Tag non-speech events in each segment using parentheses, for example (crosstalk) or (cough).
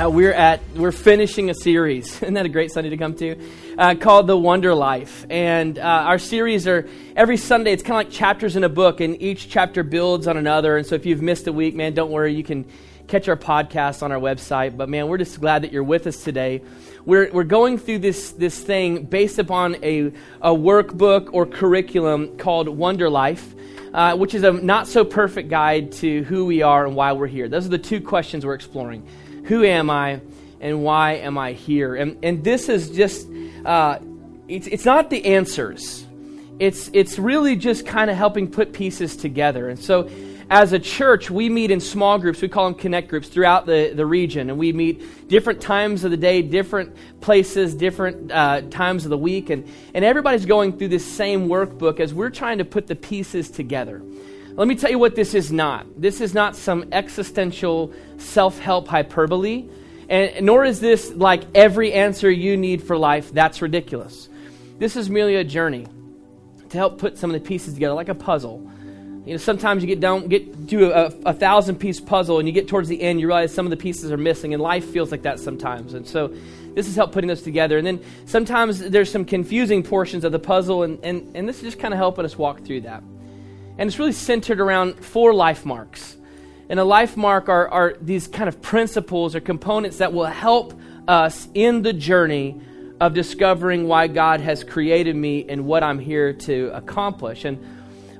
Uh, we're at we're finishing a series. (laughs) Isn't that a great Sunday to come to? Uh, called the Wonder Life, and uh, our series are every Sunday. It's kind of like chapters in a book, and each chapter builds on another. And so, if you've missed a week, man, don't worry. You can catch our podcast on our website. But man, we're just glad that you're with us today. We're we're going through this this thing based upon a a workbook or curriculum called Wonder Life. Uh, which is a not so perfect guide to who we are and why we're here. Those are the two questions we're exploring. Who am I and why am I here? And, and this is just, uh, it's, it's not the answers. It's, it's really just kind of helping put pieces together. And so, as a church, we meet in small groups. We call them connect groups throughout the, the region. And we meet different times of the day, different places, different uh, times of the week. And, and everybody's going through this same workbook as we're trying to put the pieces together. Let me tell you what this is not. This is not some existential self help hyperbole, and nor is this like every answer you need for life. That's ridiculous. This is merely a journey to help put some of the pieces together, like a puzzle. You know, sometimes you get down, get to a, a, thousand piece puzzle, and you get towards the end, you realize some of the pieces are missing, and life feels like that sometimes. And so, this has helped putting those together. And then sometimes there's some confusing portions of the puzzle, and, and, and this is just kind of helping us walk through that. And it's really centered around four life marks. And a life mark are, are these kind of principles or components that will help us in the journey of discovering why God has created me and what I'm here to accomplish. And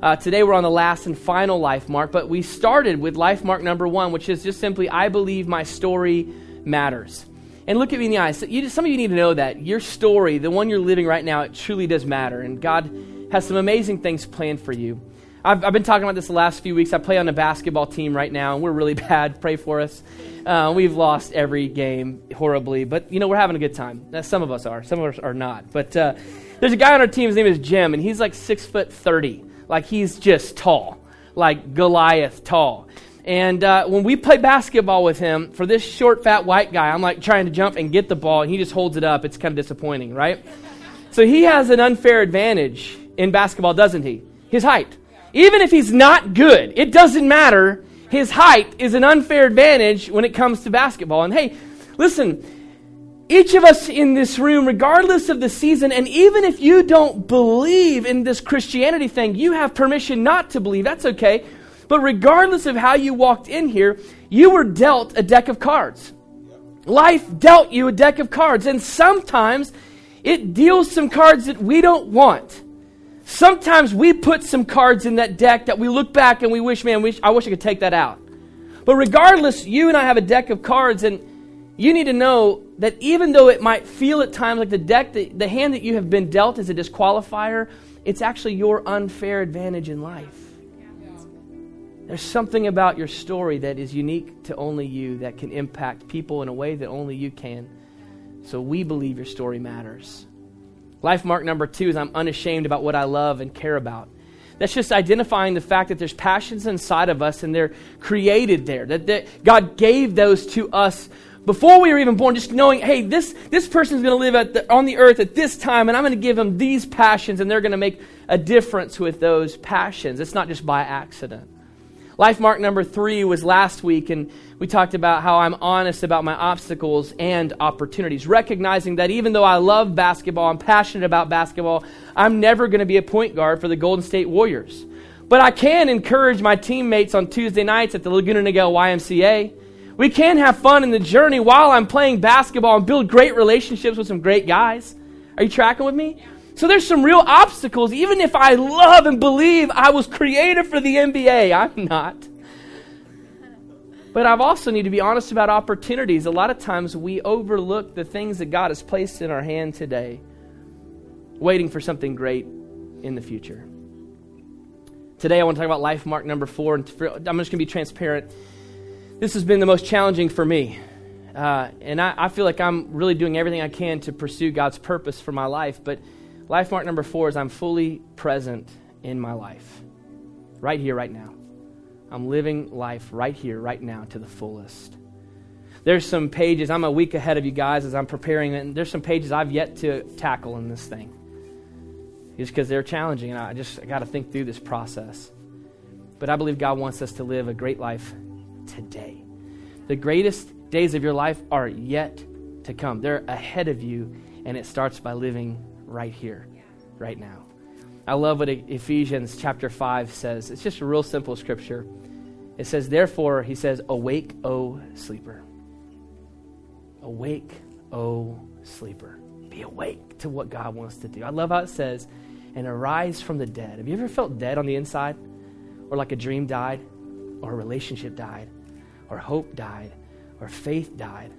uh, today we're on the last and final life mark, but we started with life mark number one, which is just simply I believe my story matters. And look at me in the eyes. You, some of you need to know that your story, the one you're living right now, it truly does matter. And God has some amazing things planned for you. I've, I've, been talking about this the last few weeks. I play on a basketball team right now, and we're really (laughs) bad. Pray for us. Uh, we've lost every game horribly, but you know we're having a good time. Uh, some of us are, some of us are not. But uh, there's a guy on our team. His name is Jim, and he's like six foot thirty. Like he's just tall, like Goliath tall. And uh, when we play basketball with him, for this short, fat white guy, I'm like trying to jump and get the ball, and he just holds it up. It's kind of disappointing, right? So he has an unfair advantage in basketball, doesn't he? His height. Even if he's not good, it doesn't matter. His height is an unfair advantage when it comes to basketball. And hey, listen, each of us in this room, regardless of the season, and even if you don't believe in this Christianity thing, you have permission not to believe. That's okay. But regardless of how you walked in here, you were dealt a deck of cards. Life dealt you a deck of cards. And sometimes it deals some cards that we don't want. Sometimes we put some cards in that deck that we look back and we wish, man, I wish I could take that out. But regardless, you and I have a deck of cards, and you need to know that even though it might feel at times like the deck, the, the hand that you have been dealt is a disqualifier, it's actually your unfair advantage in life. There's something about your story that is unique to only you that can impact people in a way that only you can. So we believe your story matters. Life mark number two is I'm unashamed about what I love and care about. That's just identifying the fact that there's passions inside of us and they're created there. That, that God gave those to us before we were even born, just knowing, hey, this, this person's going to live at the, on the earth at this time, and I'm going to give them these passions, and they're going to make a difference with those passions. It's not just by accident. Life mark number three was last week, and we talked about how I'm honest about my obstacles and opportunities, recognizing that even though I love basketball, I'm passionate about basketball, I'm never going to be a point guard for the Golden State Warriors. But I can encourage my teammates on Tuesday nights at the Laguna Niguel YMCA. We can have fun in the journey while I'm playing basketball and build great relationships with some great guys. Are you tracking with me? So there's some real obstacles, even if I love and believe I was created for the NBA. I'm not. But I've also need to be honest about opportunities. A lot of times we overlook the things that God has placed in our hand today, waiting for something great in the future. Today I want to talk about life mark number four, and I'm just going to be transparent. This has been the most challenging for me. Uh, and I, I feel like I'm really doing everything I can to pursue God's purpose for my life. But Life mark number four is I'm fully present in my life, right here, right now. I'm living life right here, right now, to the fullest. There's some pages, I'm a week ahead of you guys as I'm preparing, and there's some pages I've yet to tackle in this thing. Just because they're challenging, and I just got to think through this process. But I believe God wants us to live a great life today. The greatest days of your life are yet to come, they're ahead of you, and it starts by living right here, right now. I love what Ephesians chapter 5 says. It's just a real simple scripture. It says, Therefore, he says, Awake, O sleeper. Awake, O sleeper. Be awake to what God wants to do. I love how it says, and arise from the dead. Have you ever felt dead on the inside? Or like a dream died? Or a relationship died? Or hope died? Or faith died?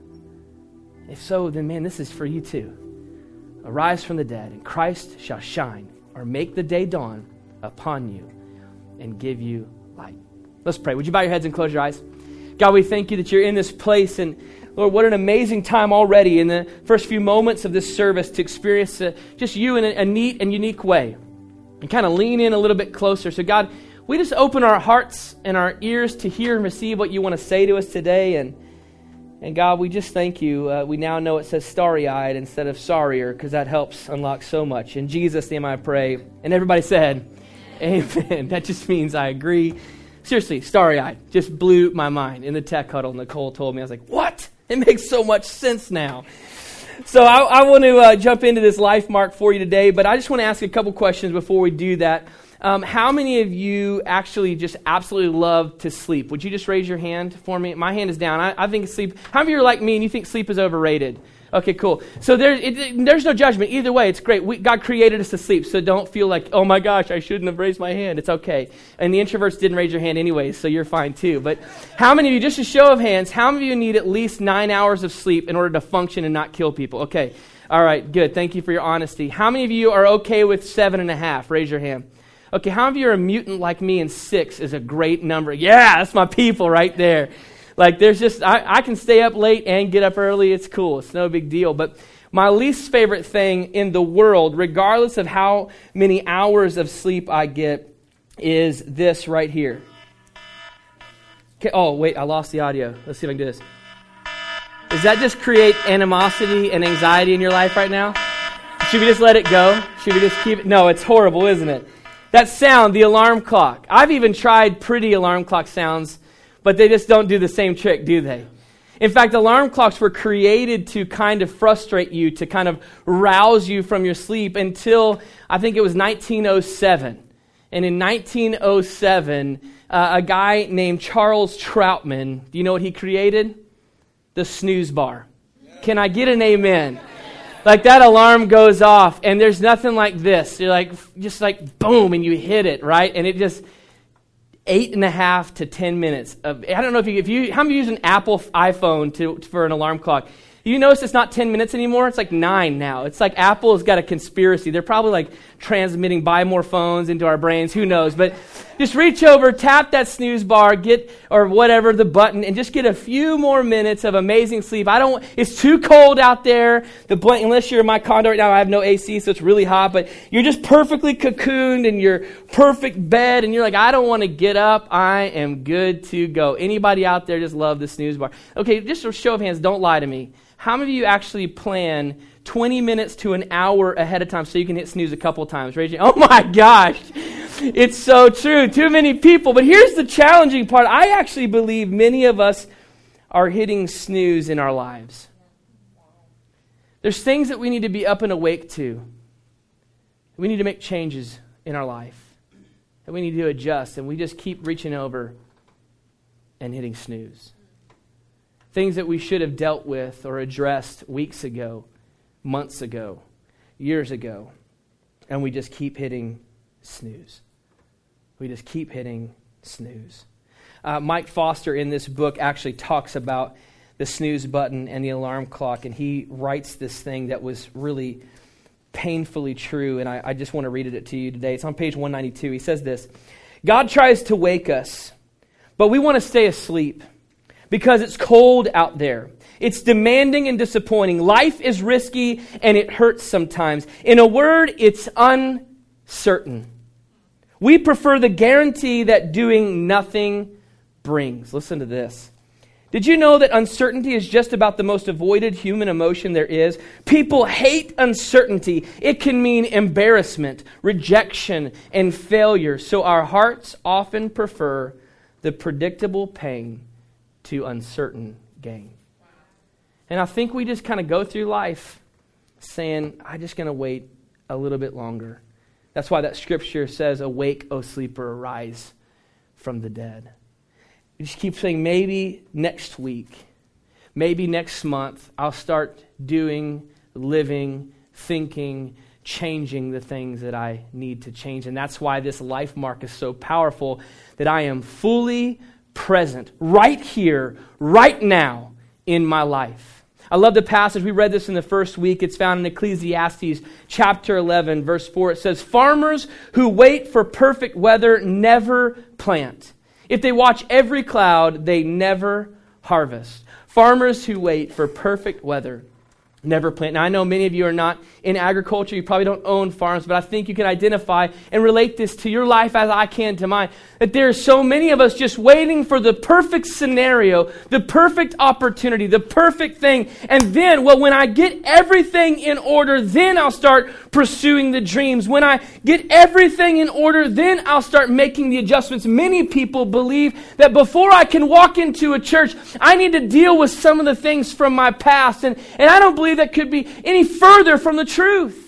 If so, then man, this is for you too. Arise from the dead, and Christ shall shine, or make the day dawn upon you, and give you light. Let's pray. Would you bow your heads and close your eyes? God, we thank you that you're in this place, and Lord, what an amazing time already in the first few moments of this service to experience uh, just you in a, a neat and unique way, and kind of lean in a little bit closer. So, God, we just open our hearts and our ears to hear and receive what you want to say to us today, and and God, we just thank you. Uh, we now know it says starry eyed instead of sorrier because that helps unlock so much. In Jesus' name I pray. And everybody said, Amen. Amen. (laughs) That just means I agree. Seriously, starry eyed. Just blew my mind. In the tech huddle, Nicole told me, I was like, what? It makes so much sense now. So I, I want to uh, jump into this life mark for you today, but I just want to ask a couple questions before we do that. Um, how many of you actually just absolutely love to sleep? Would you just raise your hand for me? My hand is down. I, I think sleep. How many of you are like me and you think sleep is overrated? Okay, cool. So there, it, there's no judgment. Either way, it's great. We, God created us to sleep, so don't feel like, oh my gosh, I shouldn't have raised my hand. It's okay. And the introverts didn't raise your hand anyway, so you're fine too. But how many of you, just a show of hands, how many of you need at least nine hours of sleep in order to function and not kill people? Okay. All right, good. Thank you for your honesty. How many of you are okay with seven and a half? Raise your hand. Okay, how many of you are a mutant like me and six is a great number? Yeah, that's my people right there. Like, there's just, I, I can stay up late and get up early. It's cool. It's no big deal. But my least favorite thing in the world, regardless of how many hours of sleep I get, is this right here. Okay, oh, wait, I lost the audio. Let's see if I can do this. Does that just create animosity and anxiety in your life right now? Should we just let it go? Should we just keep it? No, it's horrible, isn't it? That sound, the alarm clock. I've even tried pretty alarm clock sounds, but they just don't do the same trick, do they? In fact, alarm clocks were created to kind of frustrate you, to kind of rouse you from your sleep until I think it was 1907. And in 1907, uh, a guy named Charles Troutman, do you know what he created? The snooze bar. Can I get an amen? Like that alarm goes off and there's nothing like this you're like just like boom and you hit it right and it just eight and a half to ten minutes of i don't know if you if you how many use an apple iphone to, for an alarm clock you notice it's not 10 minutes anymore? It's like nine now. It's like Apple has got a conspiracy. They're probably like transmitting, buy more phones into our brains. Who knows? But just reach over, tap that snooze bar, get, or whatever, the button, and just get a few more minutes of amazing sleep. I don't, it's too cold out there. The blank, unless you're in my condo right now, I have no AC, so it's really hot, but you're just perfectly cocooned in your perfect bed, and you're like, I don't want to get up. I am good to go. Anybody out there just love the snooze bar? Okay, just a show of hands, don't lie to me. How many of you actually plan 20 minutes to an hour ahead of time so you can hit snooze a couple times? Your, (laughs) oh my gosh. It's so true. Too many people. But here's the challenging part. I actually believe many of us are hitting snooze in our lives. There's things that we need to be up and awake to. We need to make changes in our life. And we need to adjust. And we just keep reaching over and hitting snooze things that we should have dealt with or addressed weeks ago, months ago, years ago, and we just keep hitting snooze. We just keep hitting snooze. Uh, Mike Foster in this book actually talks about the snooze button and the alarm clock, and he writes this thing that was really painfully true, and I, I just want to read it to you today. It's on page 192. He says this God tries to wake us, but we want to stay asleep. because it's cold out there. It's demanding and disappointing. Life is risky and it hurts sometimes. In a word, it's uncertain. We prefer the guarantee that doing nothing brings. Listen to this. Did you know that uncertainty is just about the most avoided human emotion there is? People hate uncertainty. It can mean embarrassment, rejection, and failure. So our hearts often prefer the predictable pain to uncertain gain. And I think we just kind of go through life saying, I'm just going to wait a little bit longer. That's why that scripture says, Awake, O sleeper, arise from the dead. You just keep saying, maybe next week, maybe next month, I'll start doing, living, thinking, changing the things that I need to change. And that's why this life mark is so powerful that I am fully present right here, right now in my life. I love the passage. We read this in the first week. It's found in Ecclesiastes chapter 11, verse 4. It says, Farmers who wait for perfect weather never plant if they watch every cloud, they never harvest. Farmers who wait for perfect weather never plant. Now, I know many of you are not in agriculture. You probably don't own farms, but I think you can identify and relate this to your life as I can to mine. That there are so many of us just waiting for the perfect scenario, the perfect opportunity, the perfect thing. And then, well, when I get everything in order, then I'll start pursuing the dreams. When I get everything in order, then I'll start making the adjustments. Many people believe that before I can walk into a church, I need to deal with some of the things from my past. And, and I don't believe that could be any further from the truth.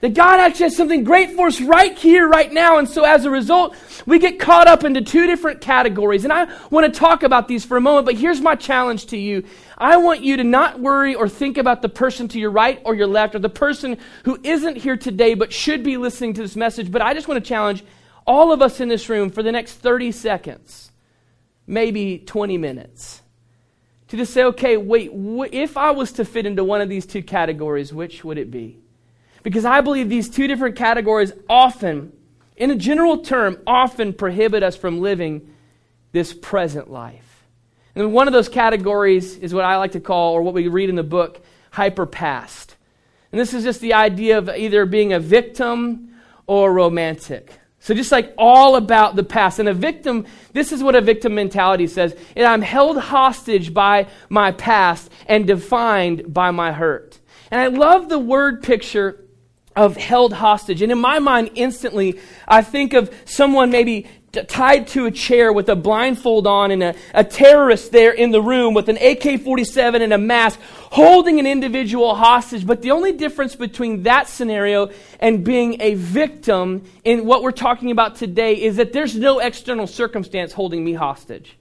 That God actually has something great for us right here, right now. And so as a result, we get caught up into two different categories. And I want to talk about these for a moment, but here's my challenge to you. I want you to not worry or think about the person to your right or your left or the person who isn't here today but should be listening to this message. But I just want to challenge all of us in this room for the next 30 seconds, maybe 20 minutes, to just say, okay, wait, if I was to fit into one of these two categories, which would it be? Because I believe these two different categories often, in a general term, often prohibit us from living this present life. And one of those categories is what I like to call, or what we read in the book, hyper past. And this is just the idea of either being a victim or romantic. So just like all about the past. And a victim, this is what a victim mentality says. And I'm held hostage by my past and defined by my hurt. And I love the word picture of held hostage. And in my mind, instantly, I think of someone maybe t- tied to a chair with a blindfold on and a, a terrorist there in the room with an AK 47 and a mask holding an individual hostage. But the only difference between that scenario and being a victim in what we're talking about today is that there's no external circumstance holding me hostage.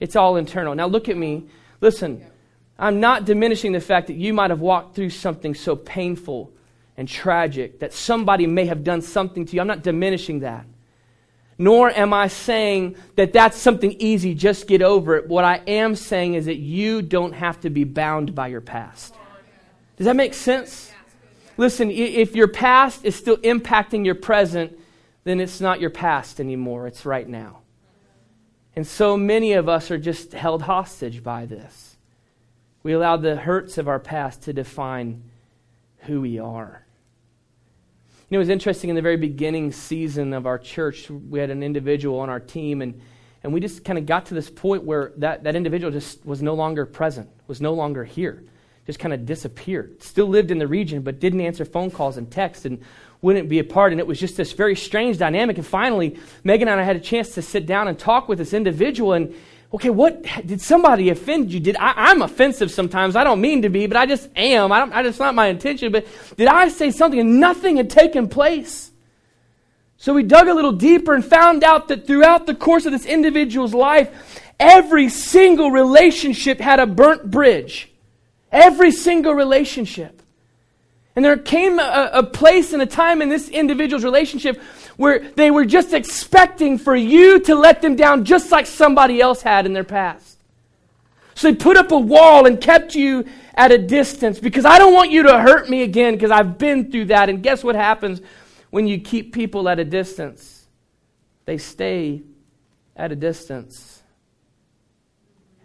It's all internal. Now, look at me. Listen, I'm not diminishing the fact that you might have walked through something so painful and tragic that somebody may have done something to you. I'm not diminishing that. Nor am I saying that that's something easy, just get over it. What I am saying is that you don't have to be bound by your past. Does that make sense? Listen, if your past is still impacting your present, then it's not your past anymore, it's right now. And so many of us are just held hostage by this. We allow the hurts of our past to define who we are. You know, it was interesting in the very beginning season of our church, we had an individual on our team, and, and we just kind of got to this point where that, that individual just was no longer present, was no longer here, just kind of disappeared. Still lived in the region, but didn't answer phone calls and texts and wouldn't be a part. And it was just this very strange dynamic. And finally, Megan and I had a chance to sit down and talk with this individual, and okay, what did somebody offend you? Did I, am offensive sometimes? I don't mean to be, but I just am. I don't, I just not my intention. But did I say something and nothing had taken place? So we dug a little deeper and found out that throughout the course of this individual's life, every single relationship had a burnt bridge. Every single relationship. And there came a, a place and a time in this individual's relationship where they were just expecting for you to let them down just like somebody else had in their past. So they put up a wall and kept you at a distance because I don't want you to hurt me again because I've been through that. And guess what happens when you keep people at a distance? They stay at a distance.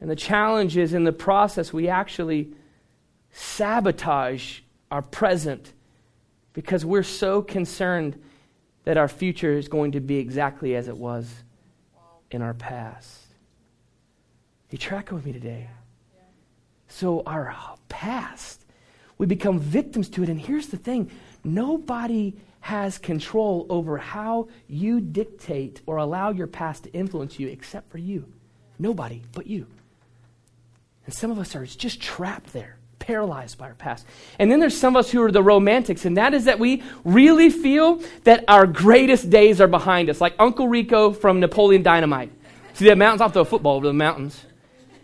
And the challenge is in the process, we actually sabotage our present because we're so concerned that our future is going to be exactly as it was in our past. You track with me today? So, our past, we become victims to it. And here's the thing nobody has control over how you dictate or allow your past to influence you except for you. Nobody but you. And some of us are just trapped there, paralyzed by our past. And then there's some of us who are the romantics, and that is that we really feel that our greatest days are behind us, like Uncle Rico from Napoleon Dynamite. See that mountains? I'll throw a football over the mountains.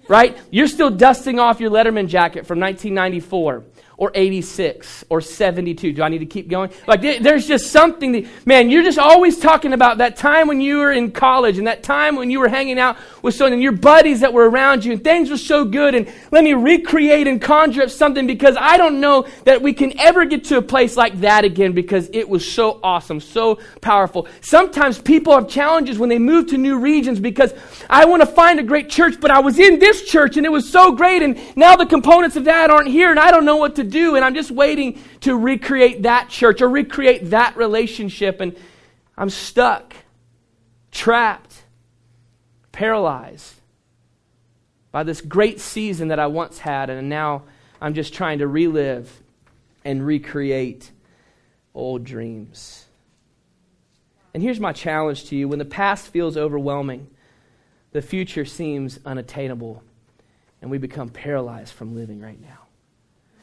Right? You're still dusting off your Letterman jacket from 1994 or 86 or 72. Do I need to keep going? Like, there's just something that, man, you're just always talking about that time when you were in college and that time when you were hanging out with someone and your buddies that were around you and things were so good. And let me recreate and conjure up something because I don't know that we can ever get to a place like that again because it was so awesome, so powerful. Sometimes people have challenges when they move to new regions because I want to find a great church, but I was in this church and it was so great and now the components of that aren't here and I don't know what to do, and I'm just waiting to recreate that church or recreate that relationship, and I'm stuck, trapped, paralyzed by this great season that I once had, and now I'm just trying to relive and recreate old dreams. And here's my challenge to you when the past feels overwhelming, the future seems unattainable, and we become paralyzed from living right now.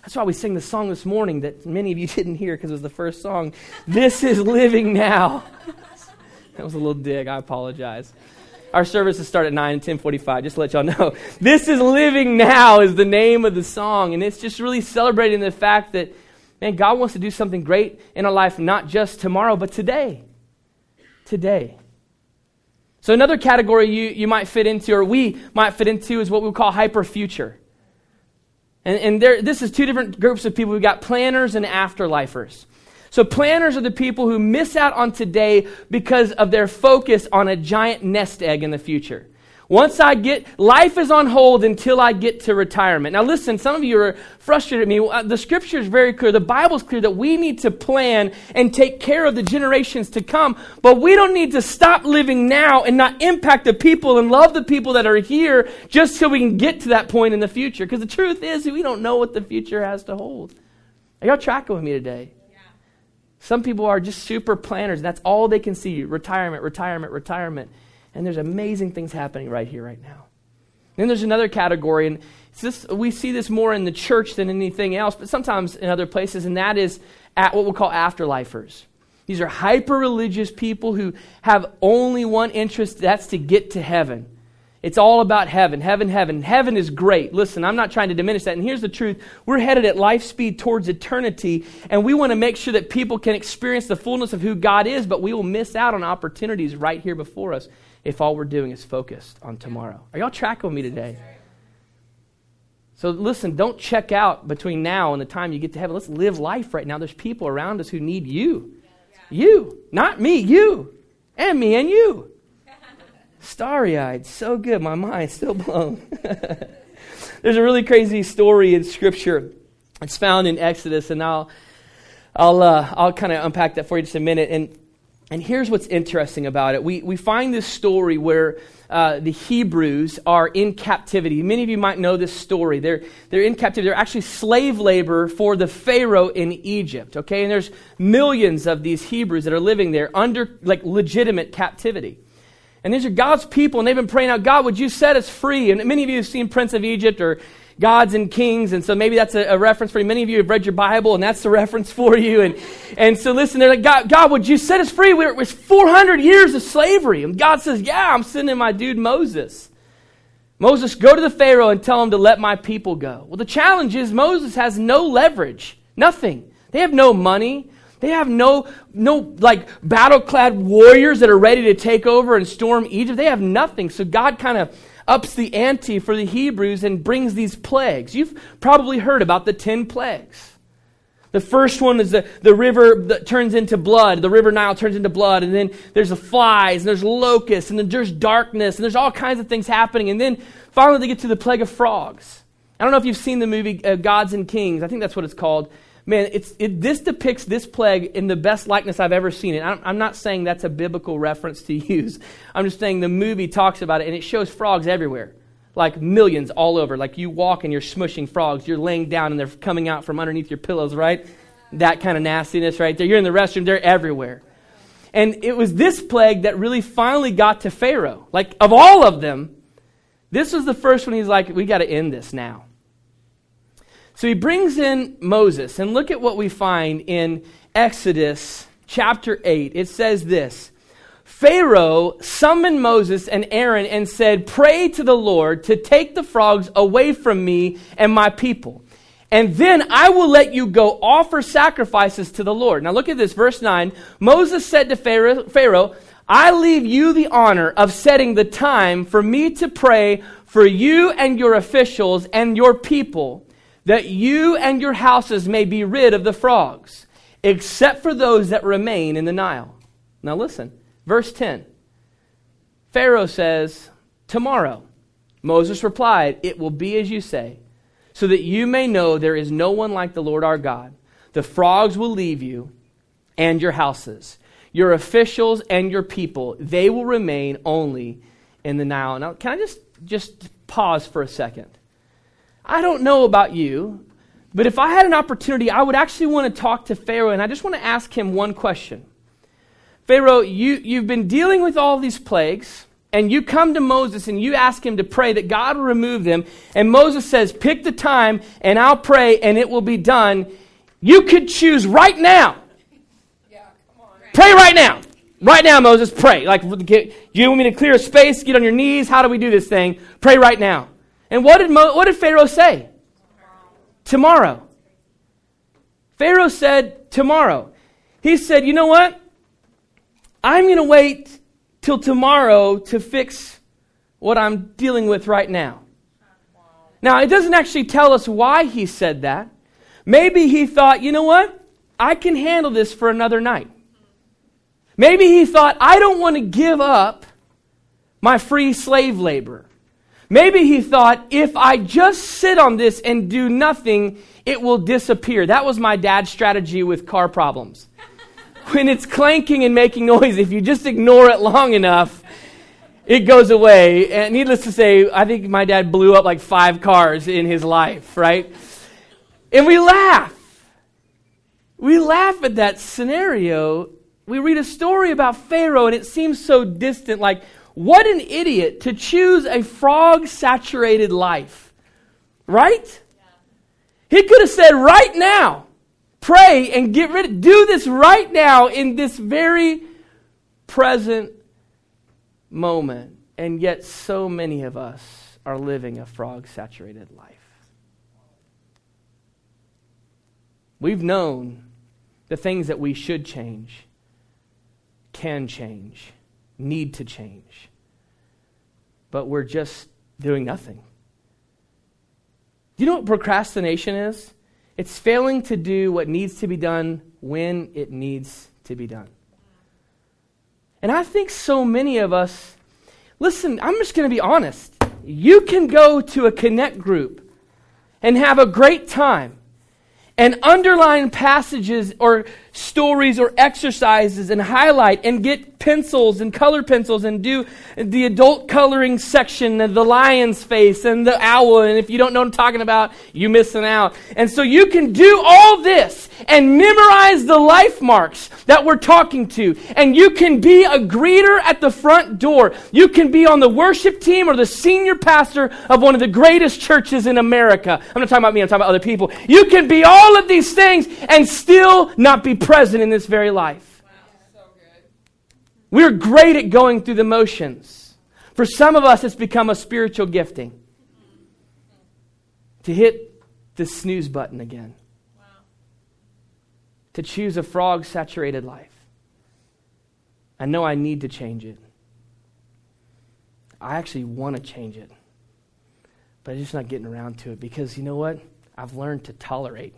That's why we sing the song this morning that many of you (laughs) didn't hear because it was the first song. This is living now. (laughs) that was a little dig. I apologize. Our services start at 9 and 1045, just to let y'all know. (laughs) This is living now is the name of the song. And it's just really celebrating the fact that, man, God wants to do something great in our life, not just tomorrow, but today. Today. So another category you, you might fit into, or we might fit into, is what we call hyper future. And, and there, this is two different groups of people. We've got planners and afterlifers. So, planners are the people who miss out on today because of their focus on a giant nest egg in the future. Once I get, life is on hold until I get to retirement. Now, listen, some of you are frustrated at me. Uh, the scripture is very clear. The Bible's clear that we need to plan and take care of the generations to come, but we don't need to stop living now and not impact the people and love the people that are here just so we can get to that point in the future. Because the truth is, we don't know what the future has to hold. Are y'all tracking with me today? Some people are just super planners. That's all they can see retirement, retirement, retirement. And there's amazing things happening right here, right now. Then there's another category, and this, we see this more in the church than anything else, but sometimes in other places, and that is at what we'll call afterlifers. These are hyper religious people who have only one interest that's to get to heaven. It's all about heaven, heaven, heaven. Heaven is great. Listen, I'm not trying to diminish that. And here's the truth we're headed at life speed towards eternity, and we want to make sure that people can experience the fullness of who God is, but we will miss out on opportunities right here before us if all we're doing is focused on tomorrow. Are y'all tracking with me today? So listen, don't check out between now and the time you get to heaven. Let's live life right now. There's people around us who need you. You, not me, you. And me and you. Starry eyed, so good. My mind's still blown. (laughs) There's a really crazy story in Scripture. It's found in Exodus, and I'll, I'll, uh, I'll kind of unpack that for you just a minute. And and here's what's interesting about it. We, we find this story where uh, the Hebrews are in captivity. Many of you might know this story. They're, they're in captivity. They're actually slave labor for the Pharaoh in Egypt, okay? And there's millions of these Hebrews that are living there under like legitimate captivity. And these are God's people, and they've been praying out, God, would you set us free? And many of you have seen Prince of Egypt or gods and kings. And so maybe that's a, a, reference for you. Many of you have read your Bible, and that's the reference for you. And, and so listen, they're like, God, God, would you set us free? We're it was 400 years of slavery. And God says, Yeah, I'm sending my dude Moses. Moses, go to the Pharaoh and tell him to let my people go. Well, the challenge is Moses has no leverage, nothing. They have no money. They have no, no like battle clad warriors that are ready to take over and storm Egypt. They have nothing. So God kind of ups the ante for the Hebrews and brings these plagues. You've probably heard about the 10 plagues. The first one is the, the river that turns into blood. The river Nile turns into blood. And then there's the flies, and there's locusts, and then there's darkness, and there's all kinds of things happening. And then finally they get to the plague of frogs. I don't know if you've seen the movie uh, Gods and Kings. I think that's what it's called. Man, it's, it, this depicts this plague in the best likeness I've ever seen it. I'm, I'm not saying that's a biblical reference to (laughs) use. I'm just saying the movie talks about it, and it shows frogs everywhere like millions all over. Like you walk and you're smushing frogs. You're laying down and they're coming out from underneath your pillows, right? That kind of nastiness right there. You're in the restroom, they're everywhere. And it was this plague that really finally got to Pharaoh. Like, of all of them, this was the first one he's like, we got to end this now. So he brings in Moses, and look at what we find in Exodus chapter 8. It says this Pharaoh summoned Moses and Aaron and said, Pray to the Lord to take the frogs away from me and my people. And then I will let you go offer sacrifices to the Lord. Now look at this, verse 9. Moses said to Pharaoh, I leave you the honor of setting the time for me to pray for you and your officials and your people, that you and your houses may be rid of the frogs, except for those that remain in the Nile. Now listen. Verse 10 Pharaoh says, Tomorrow. Moses replied, It will be as you say, so that you may know there is no one like the Lord our God. The frogs will leave you and your houses, your officials and your people. They will remain only in the Nile. Now, can I just, just pause for a second? I don't know about you, but if I had an opportunity, I would actually want to talk to Pharaoh, and I just want to ask him one question. Pharaoh, you, you've been dealing with all these plagues, and you come to Moses and you ask him to pray that God will remove them. And Moses says, Pick the time, and I'll pray, and it will be done. You could choose right now. Yeah, pray right now. Right now, Moses, pray. Like, you want me to clear a space? Get on your knees? How do we do this thing? Pray right now. And what did, Mo, what did Pharaoh say? Tomorrow. Pharaoh said, Tomorrow. He said, You know what? I'm going to wait till tomorrow to fix what I'm dealing with right now. Now, it doesn't actually tell us why he said that. Maybe he thought, you know what? I can handle this for another night. Maybe he thought, I don't want to give up my free slave labor. Maybe he thought, if I just sit on this and do nothing, it will disappear. That was my dad's strategy with car problems (laughs) when it's clanking and making noise, if you just ignore it long enough, it goes away. And needless to say, I think my dad blew up like five cars in his life, right? And we laugh. We laugh at that scenario. We read a story about Pharaoh, and it seems so distant. Like, what an idiot to choose a frog saturated life, right? He could have said, right now, Pray and get rid of, do this right now in this very present moment. And yet, so many of us are living a frog saturated life. We've known the things that we should change, can change, need to change, but we're just doing nothing. Do you know what procrastination is? It's failing to do what needs to be done when it needs to be done. And I think so many of us, listen, I'm just going to be honest. You can go to a connect group and have a great time and underline passages or stories or exercises and highlight and get pencils and color pencils and do the adult coloring section and the lion's face and the owl. And if you don't know what I'm talking about, you're missing out. And so you can do all this and memorize the life marks that we're talking to. And you can be a greeter at the front door. You can be on the worship team or the senior pastor of one of the greatest churches in America. I'm not talking about me, I'm talking about other people. You can be all of these things and still not be present in this very life. We're great at going through the motions. For some of us, it's become a spiritual gifting to hit the snooze button again, wow. to choose a frog saturated life. I know I need to change it. I actually want to change it, but I'm just not getting around to it because you know what? I've learned to tolerate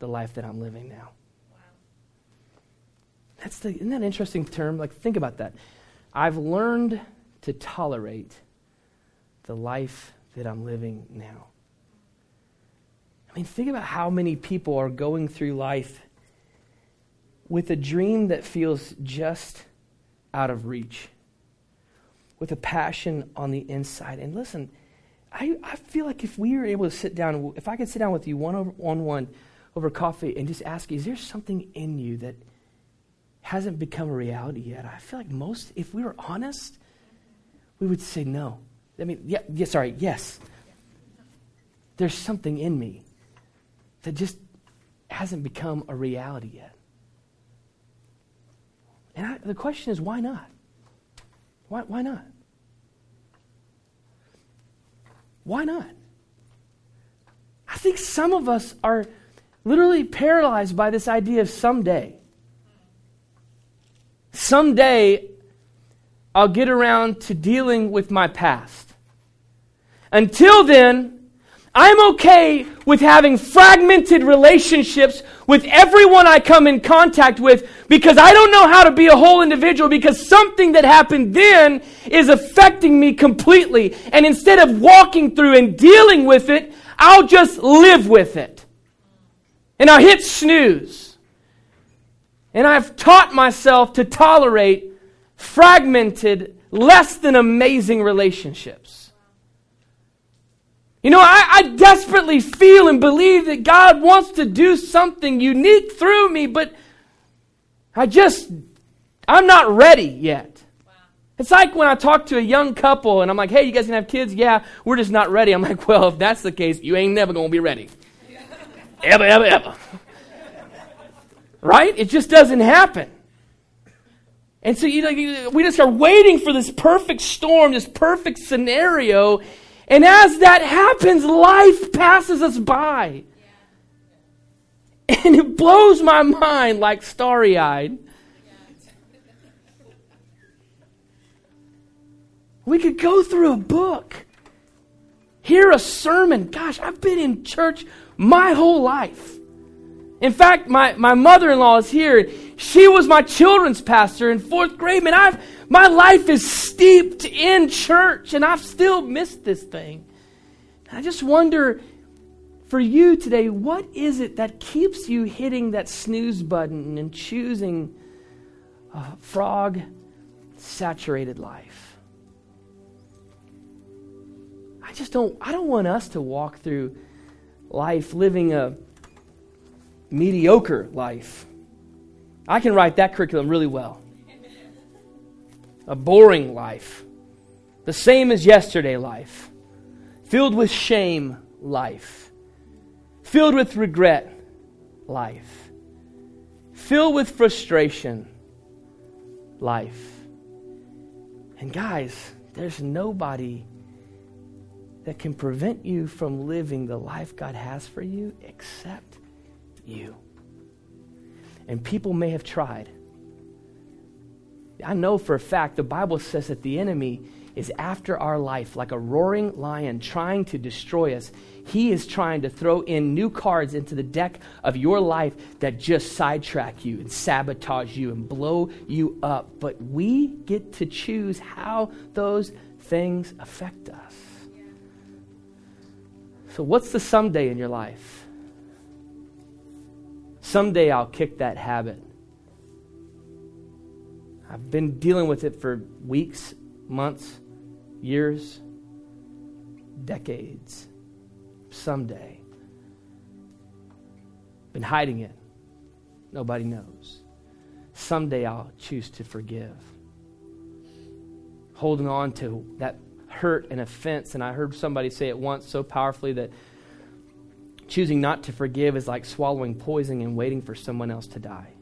the life that I'm living now. Wow. That's the, isn't that an interesting term? Like, think about that. I've learned to tolerate the life that I'm living now. I mean, think about how many people are going through life with a dream that feels just out of reach, with a passion on the inside. And listen, I, I feel like if we were able to sit down, if I could sit down with you one on one over coffee and just ask is there something in you that hasn't become a reality yet, I feel like most, if we were honest, we would say no. I mean, yeah, yeah sorry, yes. There's something in me that just hasn't become a reality yet. And I, the question is, why not? Why, why not? Why not? I think some of us are literally paralyzed by this idea of someday. Someday, I'll get around to dealing with my past. Until then, I'm okay with having fragmented relationships with everyone I come in contact with because I don't know how to be a whole individual because something that happened then is affecting me completely. And instead of walking through and dealing with it, I'll just live with it. And I'll hit snooze. And I've taught myself to tolerate fragmented, less than amazing relationships. You know, I, I, desperately feel and believe that God wants to do something unique through me, but I just, I'm not ready yet. Wow. It's like when I talk to a young couple and I'm like, hey, you guys gonna have kids? Yeah, we're just not ready. I'm like, well, if that's the case, you ain't never gonna be ready. Ever, ever, ever. Right? It just doesn't happen. And so you know, we just are waiting for this perfect storm, this perfect scenario. And as that happens, life passes us by. And it blows my mind like starry eyed. We could go through a book, hear a sermon. Gosh, I've been in church my whole life. In fact, my, my mother in law is here. She was my children's pastor in fourth grade. Man, I've, my life is steeped in church, and I've still missed this thing. I just wonder for you today, what is it that keeps you hitting that snooze button and choosing a frog saturated life? I just don't I don't want us to walk through life living a mediocre life. I can write that curriculum really well. A boring life. The same as yesterday life. Filled with shame life. Filled with regret life. Filled with frustration life. And guys, there's nobody that can prevent you from living the life God has for you except you. And people may have tried. I know for a fact the Bible says that the enemy is after our life like a roaring lion trying to destroy us. He is trying to throw in new cards into the deck of your life that just sidetrack you and sabotage you and blow you up. But we get to choose how those things affect us. So, what's the someday in your life? Someday I'll kick that habit. I've been dealing with it for weeks, months, years, decades. Someday. Been hiding it. Nobody knows. Someday I'll choose to forgive. Holding on to that hurt and offense. And I heard somebody say it once so powerfully that Choosing not to forgive is like swallowing poison and waiting for someone else to die.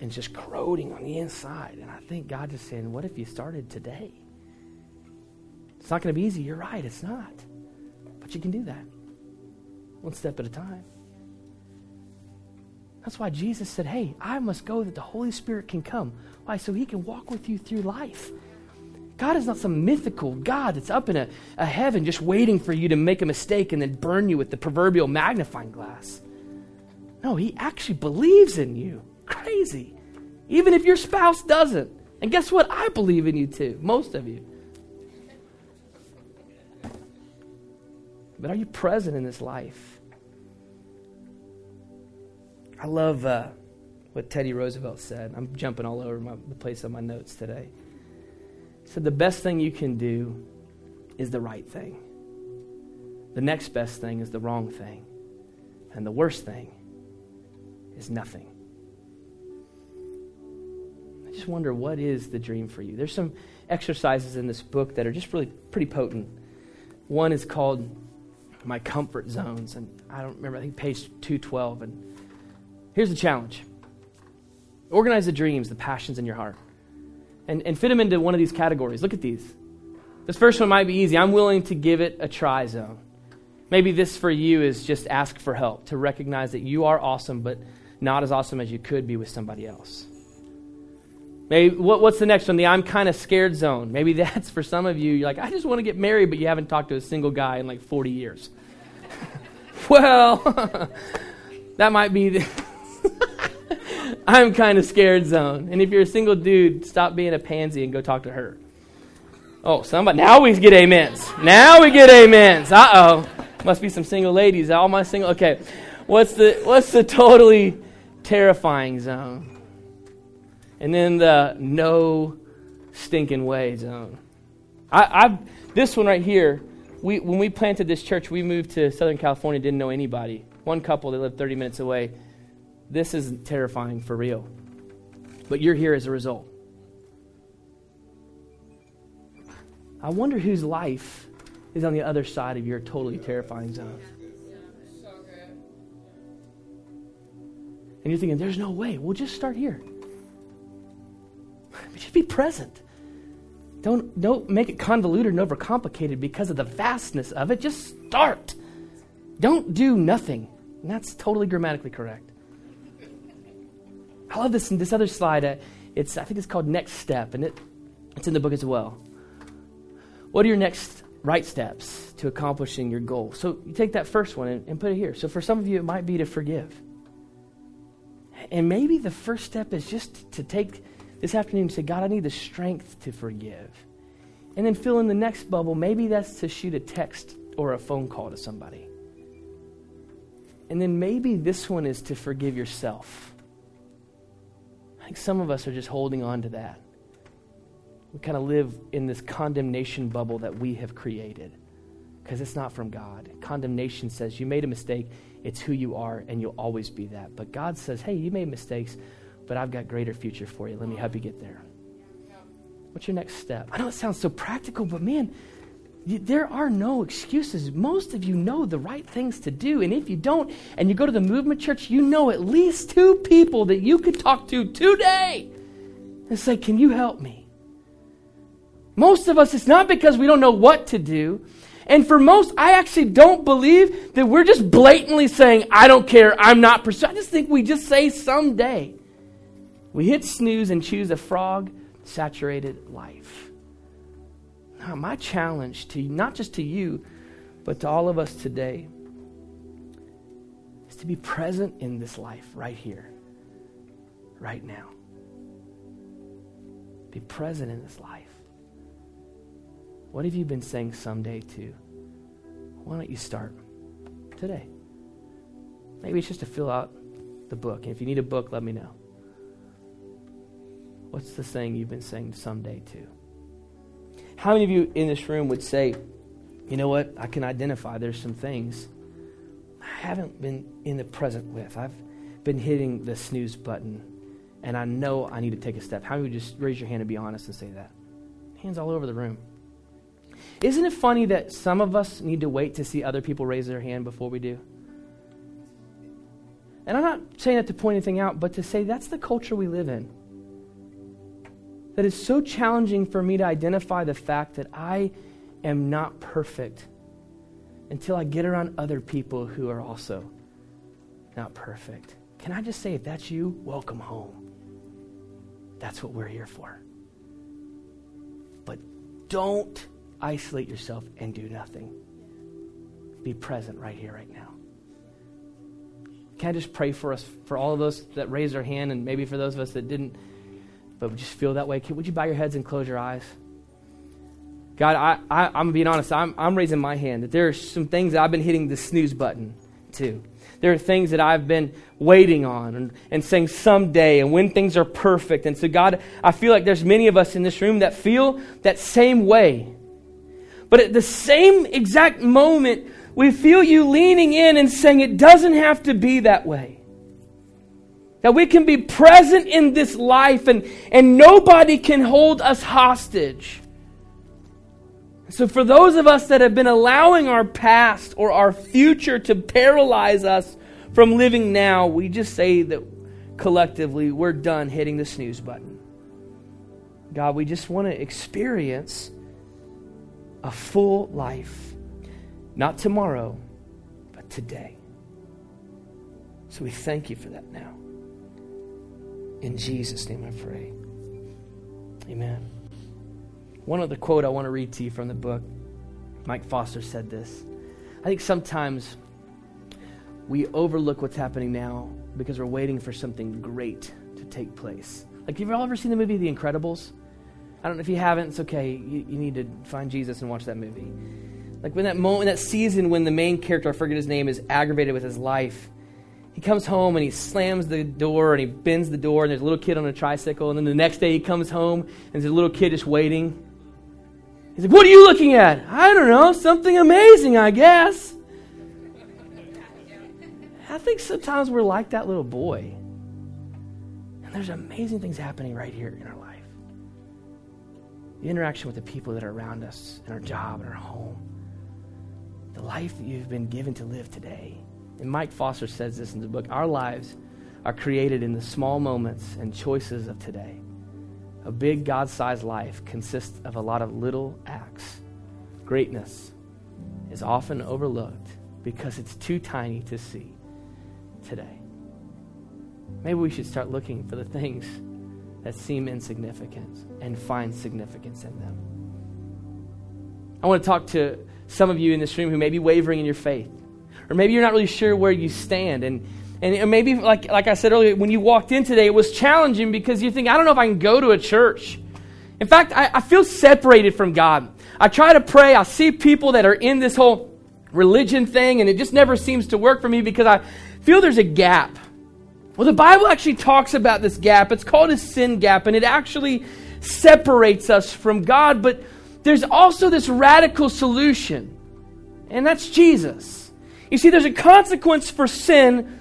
And just corroding on the inside. And I think God is saying, What if you started today? It's not going to be easy. You're right, it's not. But you can do that one step at a time. That's why Jesus said, Hey, I must go that the Holy Spirit can come. Why? So he can walk with you through life. God is not some mythical God that's up in a, a heaven just waiting for you to make a mistake and then burn you with the proverbial magnifying glass. No, he actually believes in you. Crazy. Even if your spouse doesn't. And guess what? I believe in you too, most of you. But are you present in this life? I love uh, what Teddy Roosevelt said. I'm jumping all over my, the place on my notes today. Said, The best thing you can do is the right thing. The next best thing is the wrong thing. And the worst thing is nothing. I just wonder what is the dream for you. There's some exercises in this book that are just really pretty potent. One is called My Comfort Zones, and I don't remember, I think page 212. And here's the challenge organize the dreams, the passions in your heart, and, and fit them into one of these categories. Look at these. This first one might be easy. I'm willing to give it a try zone. Maybe this for you is just ask for help, to recognize that you are awesome, but not as awesome as you could be with somebody else. Maybe what, what's the next one? The I'm kind of scared zone. Maybe (laughs) that's for some of you. You're like, I just want to get married, but you haven't talked to a single guy in like 40 years. (laughs) well, (laughs) that might be the I'm kind of scared zone. And if you're a single dude, stop being a pansy and go talk to her. Oh, somebody. Now we get amens. Now we get amens. Uh oh. Must be some single ladies. All my single. Okay. What's the what's the totally terrifying zone? And then the no stinking way zone. I, I this one right here. We when we planted this church, we moved to Southern California. Didn't know anybody. One couple that lived 30 minutes away. This is terrifying for real. But you're here as a result. I wonder whose life is on the other side of your totally terrifying zone. And you're thinking, there's no way. We'll just start here. But Just be present. Don't, don't make it convoluted and overcomplicated because of the vastness of it. Just start. Don't do nothing. And that's totally grammatically correct. I love this this other slide. Uh, it's I think it's called Next Step, and it, it's in the book as well. What are your next right steps to accomplishing your goal? So you take that first one and, and put it here. So for some of you, it might be to forgive. And maybe the first step is just to take this afternoon and say, God, I need the strength to forgive. And then fill in the next bubble. Maybe that's to shoot a text or a phone call to somebody. And then maybe this one is to forgive yourself. Think some of us are just holding on to that. We kind of live in this condemnation bubble that we have created because it's not from God. Condemnation says you made a mistake, it's who you are, and you'll always be that. But God says, hey, you made mistakes, but I've got greater future for you. Let me help you get there. What's your next step? I know it sounds so practical, but man, there are no excuses. Most of you know the right things to do. And if you don't, and you go to the movement church, you know at least two people that you could talk to today and say, Can you help me? Most of us, it's not because we don't know what to do. And for most, I actually don't believe that we're just blatantly saying, I don't care, I'm not pursuing. I just think we just say someday. We hit snooze and choose a frog saturated life. My challenge to not just to you, but to all of us today is to be present in this life right here, right now. Be present in this life. What have you been saying someday to? Why don't you start today? Maybe it's just to fill out the book. And if you need a book, let me know. What's the saying you've been saying someday to? How many of you in this room would say, you know what, I can identify there's some things I haven't been in the present with. I've been hitting the snooze button, and I know I need to take a step. How many would just raise your hand and be honest and say that? Hands all over the room. Isn't it funny that some of us need to wait to see other people raise their hand before we do? And I'm not saying that to point anything out, but to say that's the culture we live in. That is so challenging for me to identify the fact that I am not perfect until I get around other people who are also not perfect. Can I just say, if that's you, welcome home. That's what we're here for. But don't isolate yourself and do nothing. Be present right here, right now. can I just pray for us, for all of those that raised their hand, and maybe for those of us that didn't, but we just feel that way? Can, would you bow your heads and close your eyes? God, I, I, I'm being honest. I'm, I'm raising my hand that there are some things that I've been hitting the snooze button to. There are things that I've been waiting on and, and saying someday and when things are perfect. And so, God, I feel like there's many of us in this room that feel that same way. But at the same exact moment, we feel you leaning in and saying it doesn't have to be that way. That we can be present in this life and, and nobody can hold us hostage. So, for those of us that have been allowing our past or our future to paralyze us from living now, we just say that collectively we're done hitting the snooze button. God, we just want to experience a full life, not tomorrow, but today. So we thank you for that now. In Jesus' name I pray. Amen. One other quote I want to read to you from the book. Mike Foster said this. I think sometimes we overlook what's happening now because we're waiting for something great to take place. Like, have you all ever seen the movie The Incredibles? I don't know if you haven't, it's okay. You, you need to find Jesus and watch that movie. Like when that moment, that season when the main character, I forget his name, is aggravated with his life. He comes home and he slams the door and he bends the door and there's a little kid on a tricycle. And then the next day he comes home and there's a little kid just waiting. He's like, What are you looking at? I don't know, something amazing, I guess. I think sometimes we're like that little boy. And there's amazing things happening right here in our life. The interaction with the people that are around us, in our job, in our home. The life that you've been given to live today. And Mike Foster says this in the book Our lives are created in the small moments and choices of today. A big God sized life consists of a lot of little acts. Greatness is often overlooked because it's too tiny to see today. Maybe we should start looking for the things that seem insignificant and find significance in them. I want to talk to some of you in this room who may be wavering in your faith, or maybe you're not really sure where you stand. And, and maybe, like, like I said earlier, when you walked in today, it was challenging because you think, I don't know if I can go to a church. In fact, I, I feel separated from God. I try to pray, I see people that are in this whole religion thing, and it just never seems to work for me because I feel there's a gap. Well, the Bible actually talks about this gap. It's called a sin gap, and it actually separates us from God. But there's also this radical solution, and that's Jesus. You see, there's a consequence for sin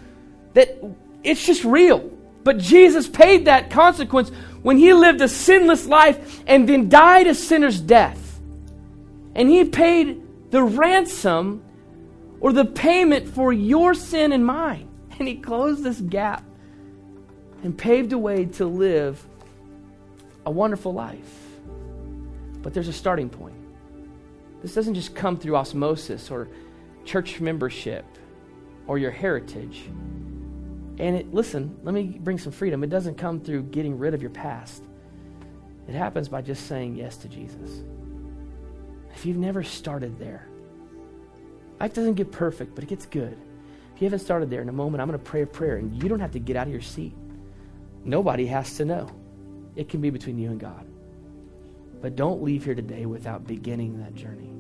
that it's just real. But Jesus paid that consequence when he lived a sinless life and then died a sinner's death. And he paid the ransom or the payment for your sin and mine. (laughs) And he closed this gap and paved a way to live a wonderful life. But there's a starting point. This doesn't just come through osmosis or church membership or your heritage. And it, listen, let me bring some freedom. It doesn't come through getting rid of your past. It happens by just saying yes to Jesus. If you've never started there, Life doesn't get perfect, but it gets good. If you haven't started there, in a moment, I'm going to pray a prayer, and you don't have to get out of your seat. Nobody has to know. It can be between you and God. But don't leave here today without beginning that journey.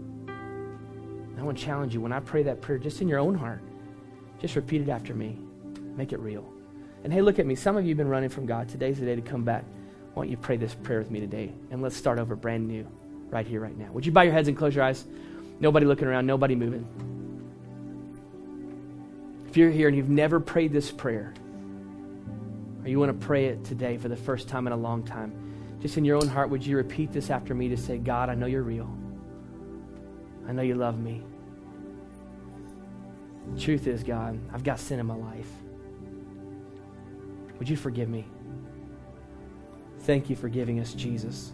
I want to challenge you when I pray that prayer, just in your own heart, just repeat it after me. Make it real. And hey, look at me. Some of you have been running from God. Today's the day to come back. Why don't you pray this prayer with me today? And let's start over brand new, right here, right now. Would you bow your heads and close your eyes? Nobody looking around, nobody moving. If you're here and you've never prayed this prayer, or you want to pray it today for the first time in a long time, just in your own heart, would you repeat this after me to say, God, I know you're real. I know you love me. Truth is, God, I've got sin in my life. Would you forgive me? Thank you for giving us Jesus.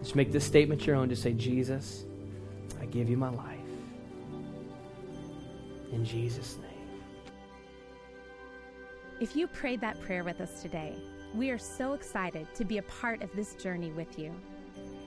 Just make this statement your own. Just say, Jesus, I give you my life. In Jesus' name. If you prayed that prayer with us today, we are so excited to be a part of this journey with you.